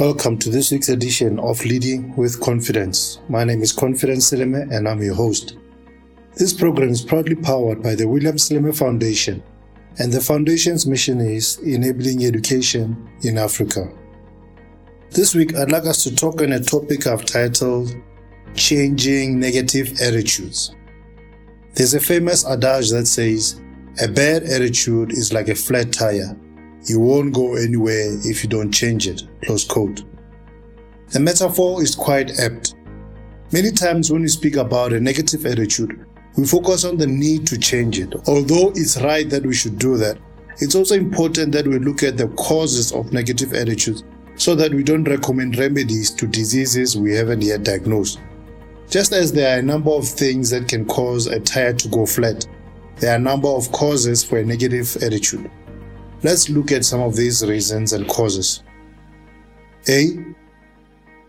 Welcome to this week's edition of Leading with Confidence. My name is Confidence Seleme and I'm your host. This program is proudly powered by the William Seleme Foundation, and the foundation's mission is enabling education in Africa. This week, I'd like us to talk on a topic I've titled Changing Negative Attitudes. There's a famous adage that says, A bad attitude is like a flat tire you won't go anywhere if you don't change it. Close quote. The metaphor is quite apt. Many times when we speak about a negative attitude, we focus on the need to change it. Although it's right that we should do that, it's also important that we look at the causes of negative attitudes so that we don't recommend remedies to diseases we haven't yet diagnosed. Just as there are a number of things that can cause a tire to go flat, there are a number of causes for a negative attitude. Let's look at some of these reasons and causes. A.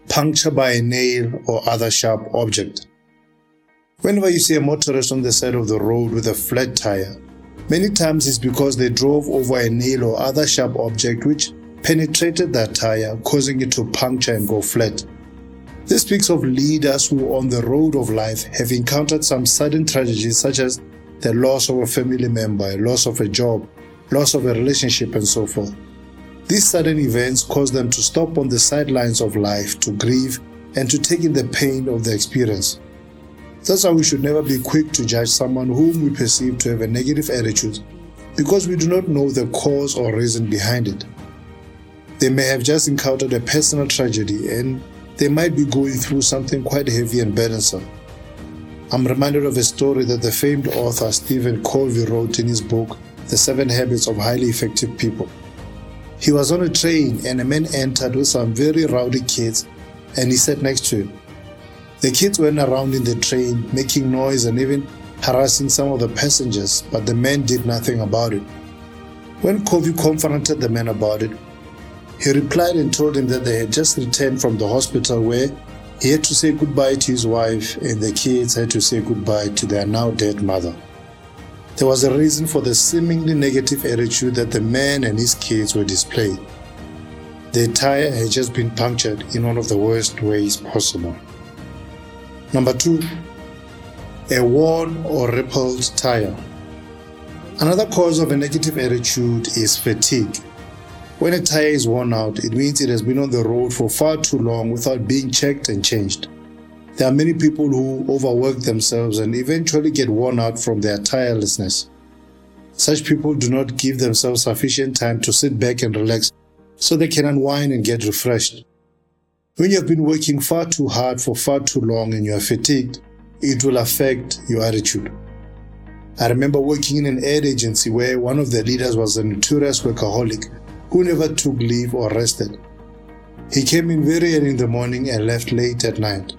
Puncture by a nail or other sharp object. Whenever you see a motorist on the side of the road with a flat tire, many times it's because they drove over a nail or other sharp object which penetrated that tire, causing it to puncture and go flat. This speaks of leaders who, on the road of life, have encountered some sudden tragedies such as the loss of a family member, loss of a job, loss of a relationship, and so forth. These sudden events cause them to stop on the sidelines of life to grieve and to take in the pain of the experience. That's why we should never be quick to judge someone whom we perceive to have a negative attitude because we do not know the cause or reason behind it. They may have just encountered a personal tragedy and they might be going through something quite heavy and burdensome. I'm reminded of a story that the famed author Stephen Covey wrote in his book, the Seven Habits of Highly Effective People. He was on a train and a man entered with some very rowdy kids and he sat next to him. The kids went around in the train making noise and even harassing some of the passengers, but the man did nothing about it. When Covey confronted the man about it, he replied and told him that they had just returned from the hospital where he had to say goodbye to his wife and the kids had to say goodbye to their now dead mother. There was a reason for the seemingly negative attitude that the man and his kids were displaying. Their tire had just been punctured in one of the worst ways possible. Number two, a worn or rippled tire. Another cause of a negative attitude is fatigue. When a tire is worn out, it means it has been on the road for far too long without being checked and changed. There are many people who overwork themselves and eventually get worn out from their tirelessness. Such people do not give themselves sufficient time to sit back and relax so they can unwind and get refreshed. When you have been working far too hard for far too long and you are fatigued, it will affect your attitude. I remember working in an ad agency where one of the leaders was a notorious workaholic who never took leave or rested. He came in very early in the morning and left late at night.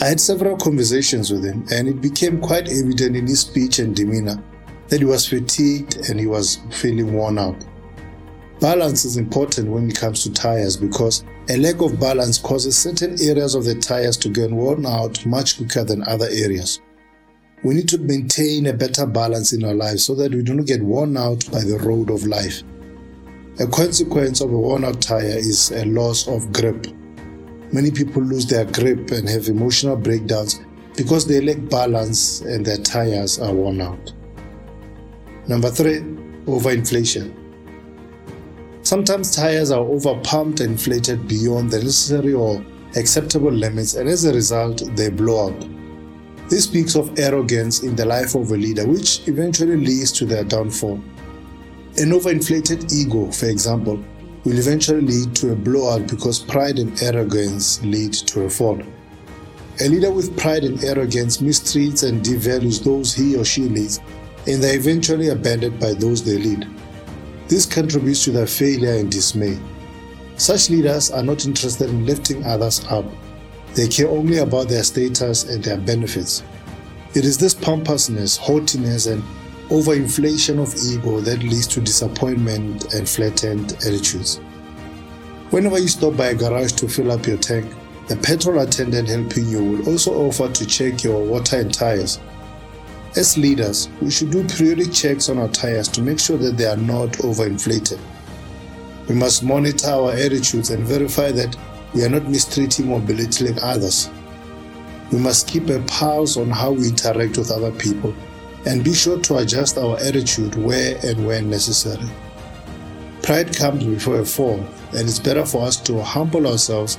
I had several conversations with him, and it became quite evident in his speech and demeanor that he was fatigued and he was feeling worn out. Balance is important when it comes to tires because a lack of balance causes certain areas of the tires to get worn out much quicker than other areas. We need to maintain a better balance in our lives so that we do not get worn out by the road of life. A consequence of a worn out tire is a loss of grip. Many people lose their grip and have emotional breakdowns because they lack balance and their tires are worn out. Number three, overinflation. Sometimes tires are overpumped and inflated beyond the necessary or acceptable limits, and as a result, they blow up. This speaks of arrogance in the life of a leader, which eventually leads to their downfall. An overinflated ego, for example, will eventually lead to a blowout because pride and arrogance lead to a fall. A leader with pride and arrogance mistreats and devalues those he or she leads, and they are eventually abandoned by those they lead. This contributes to their failure and dismay. Such leaders are not interested in lifting others up. They care only about their status and their benefits. It is this pompousness, haughtiness, and overinflation of ego that leads to disappointment and flattened attitudes. Whenever you stop by a garage to fill up your tank, the petrol attendant helping you will also offer to check your water and tires. As leaders, we should do periodic checks on our tires to make sure that they are not overinflated. We must monitor our attitudes and verify that we are not mistreating or belittling others. We must keep a pulse on how we interact with other people and be sure to adjust our attitude where and when necessary. Pride comes before a fall, and it's better for us to humble ourselves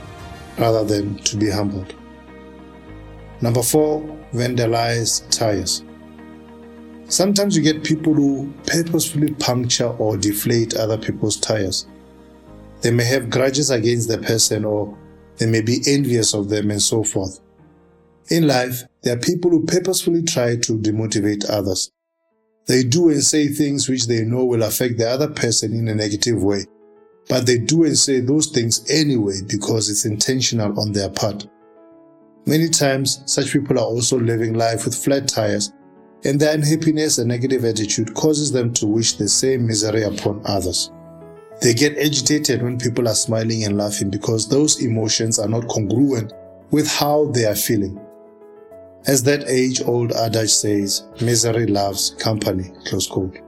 rather than to be humbled. Number four, vandalize tires. Sometimes you get people who purposefully puncture or deflate other people's tires. They may have grudges against the person or they may be envious of them and so forth. In life, there are people who purposefully try to demotivate others. They do and say things which they know will affect the other person in a negative way, but they do and say those things anyway because it's intentional on their part. Many times, such people are also living life with flat tires, and their unhappiness and negative attitude causes them to wish the same misery upon others. They get agitated when people are smiling and laughing because those emotions are not congruent with how they are feeling. As that age old adage says, misery loves company. Close quote.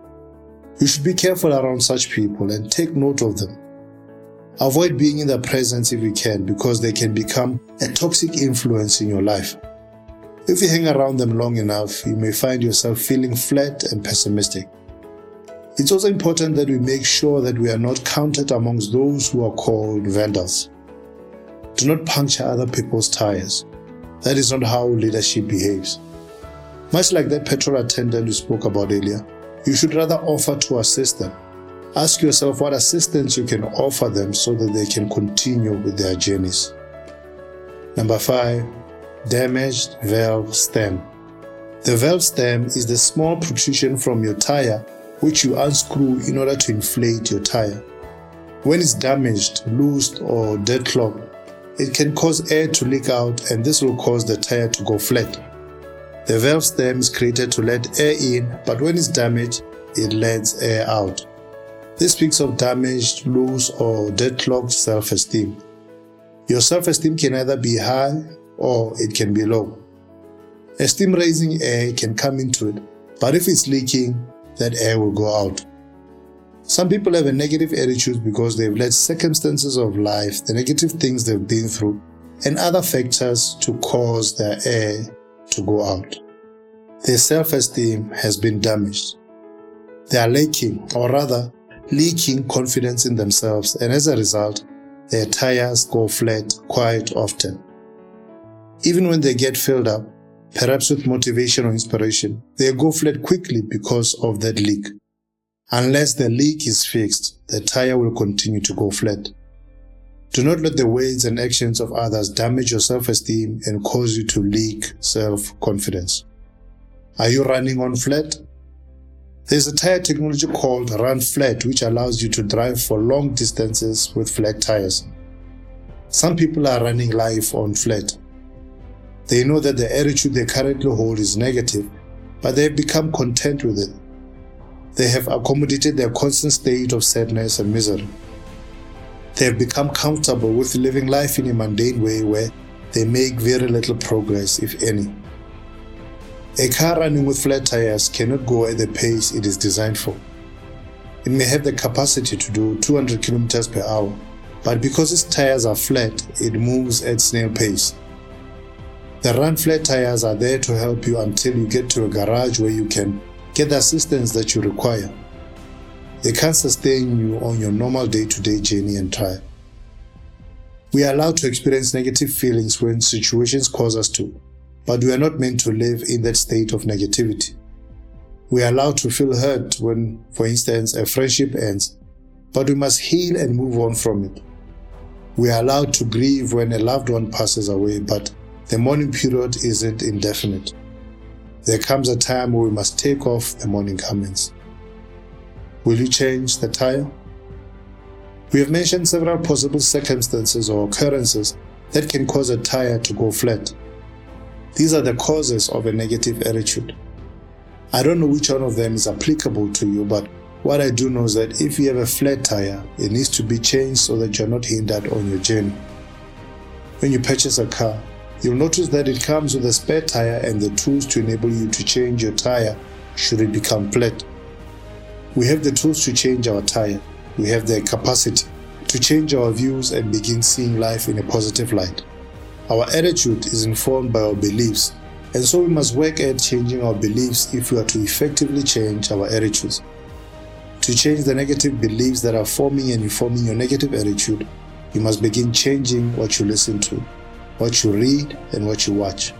You should be careful around such people and take note of them. Avoid being in their presence if you can because they can become a toxic influence in your life. If you hang around them long enough, you may find yourself feeling flat and pessimistic. It's also important that we make sure that we are not counted amongst those who are called vandals. Do not puncture other people's tires. That is not how leadership behaves. Much like that petrol attendant we spoke about earlier, you should rather offer to assist them. Ask yourself what assistance you can offer them so that they can continue with their journeys. Number five, damaged valve stem. The valve stem is the small protrusion from your tire which you unscrew in order to inflate your tire. When it's damaged, loosed, or deadlocked, it can cause air to leak out and this will cause the tire to go flat. The valve stem is created to let air in, but when it's damaged, it lets air out. This speaks of damaged, loose, or deadlocked self esteem. Your self esteem can either be high or it can be low. A steam raising air can come into it, but if it's leaking, that air will go out. Some people have a negative attitude because they've let circumstances of life, the negative things they've been through, and other factors to cause their air to go out. Their self esteem has been damaged. They are lacking, or rather, leaking confidence in themselves, and as a result, their tires go flat quite often. Even when they get filled up, perhaps with motivation or inspiration, they go flat quickly because of that leak. Unless the leak is fixed, the tire will continue to go flat. Do not let the words and actions of others damage your self esteem and cause you to leak self confidence. Are you running on flat? There's a tire technology called Run Flat, which allows you to drive for long distances with flat tires. Some people are running life on flat. They know that the attitude they currently hold is negative, but they have become content with it they have accommodated their constant state of sadness and misery. They have become comfortable with living life in a mundane way where they make very little progress, if any. A car running with flat tires cannot go at the pace it is designed for. It may have the capacity to do 200 km per hour, but because its tires are flat, it moves at snail pace. The run flat tires are there to help you until you get to a garage where you can Get the assistance that you require. They can't sustain you on your normal day to day journey and trial. We are allowed to experience negative feelings when situations cause us to, but we are not meant to live in that state of negativity. We are allowed to feel hurt when, for instance, a friendship ends, but we must heal and move on from it. We are allowed to grieve when a loved one passes away, but the mourning period isn't indefinite there comes a time where we must take off the mourning garments. Will you change the tire? We have mentioned several possible circumstances or occurrences that can cause a tire to go flat. These are the causes of a negative attitude. I don't know which one of them is applicable to you, but what I do know is that if you have a flat tire, it needs to be changed so that you're not hindered on your journey. When you purchase a car, You'll notice that it comes with a spare tire and the tools to enable you to change your tire should it become flat. We have the tools to change our tire, we have the capacity to change our views and begin seeing life in a positive light. Our attitude is informed by our beliefs, and so we must work at changing our beliefs if we are to effectively change our attitudes. To change the negative beliefs that are forming and informing your negative attitude, you must begin changing what you listen to, what you read, and what you watch.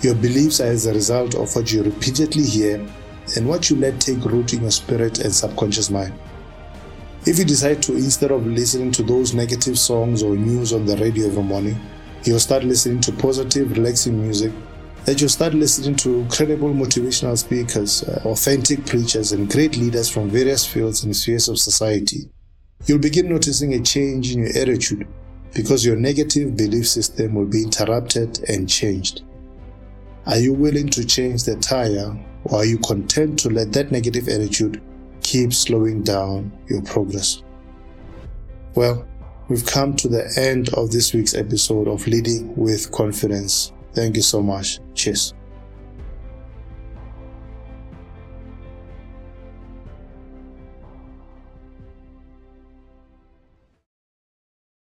Your beliefs are as a result of what you repeatedly hear and what you let take root in your spirit and subconscious mind. If you decide to, instead of listening to those negative songs or news on the radio every morning, you'll start listening to positive, relaxing music, that you'll start listening to credible motivational speakers, uh, authentic preachers, and great leaders from various fields and spheres of society, you'll begin noticing a change in your attitude because your negative belief system will be interrupted and changed. Are you willing to change the tire or are you content to let that negative attitude keep slowing down your progress? Well, we've come to the end of this week's episode of Leading with Confidence. Thank you so much. Cheers.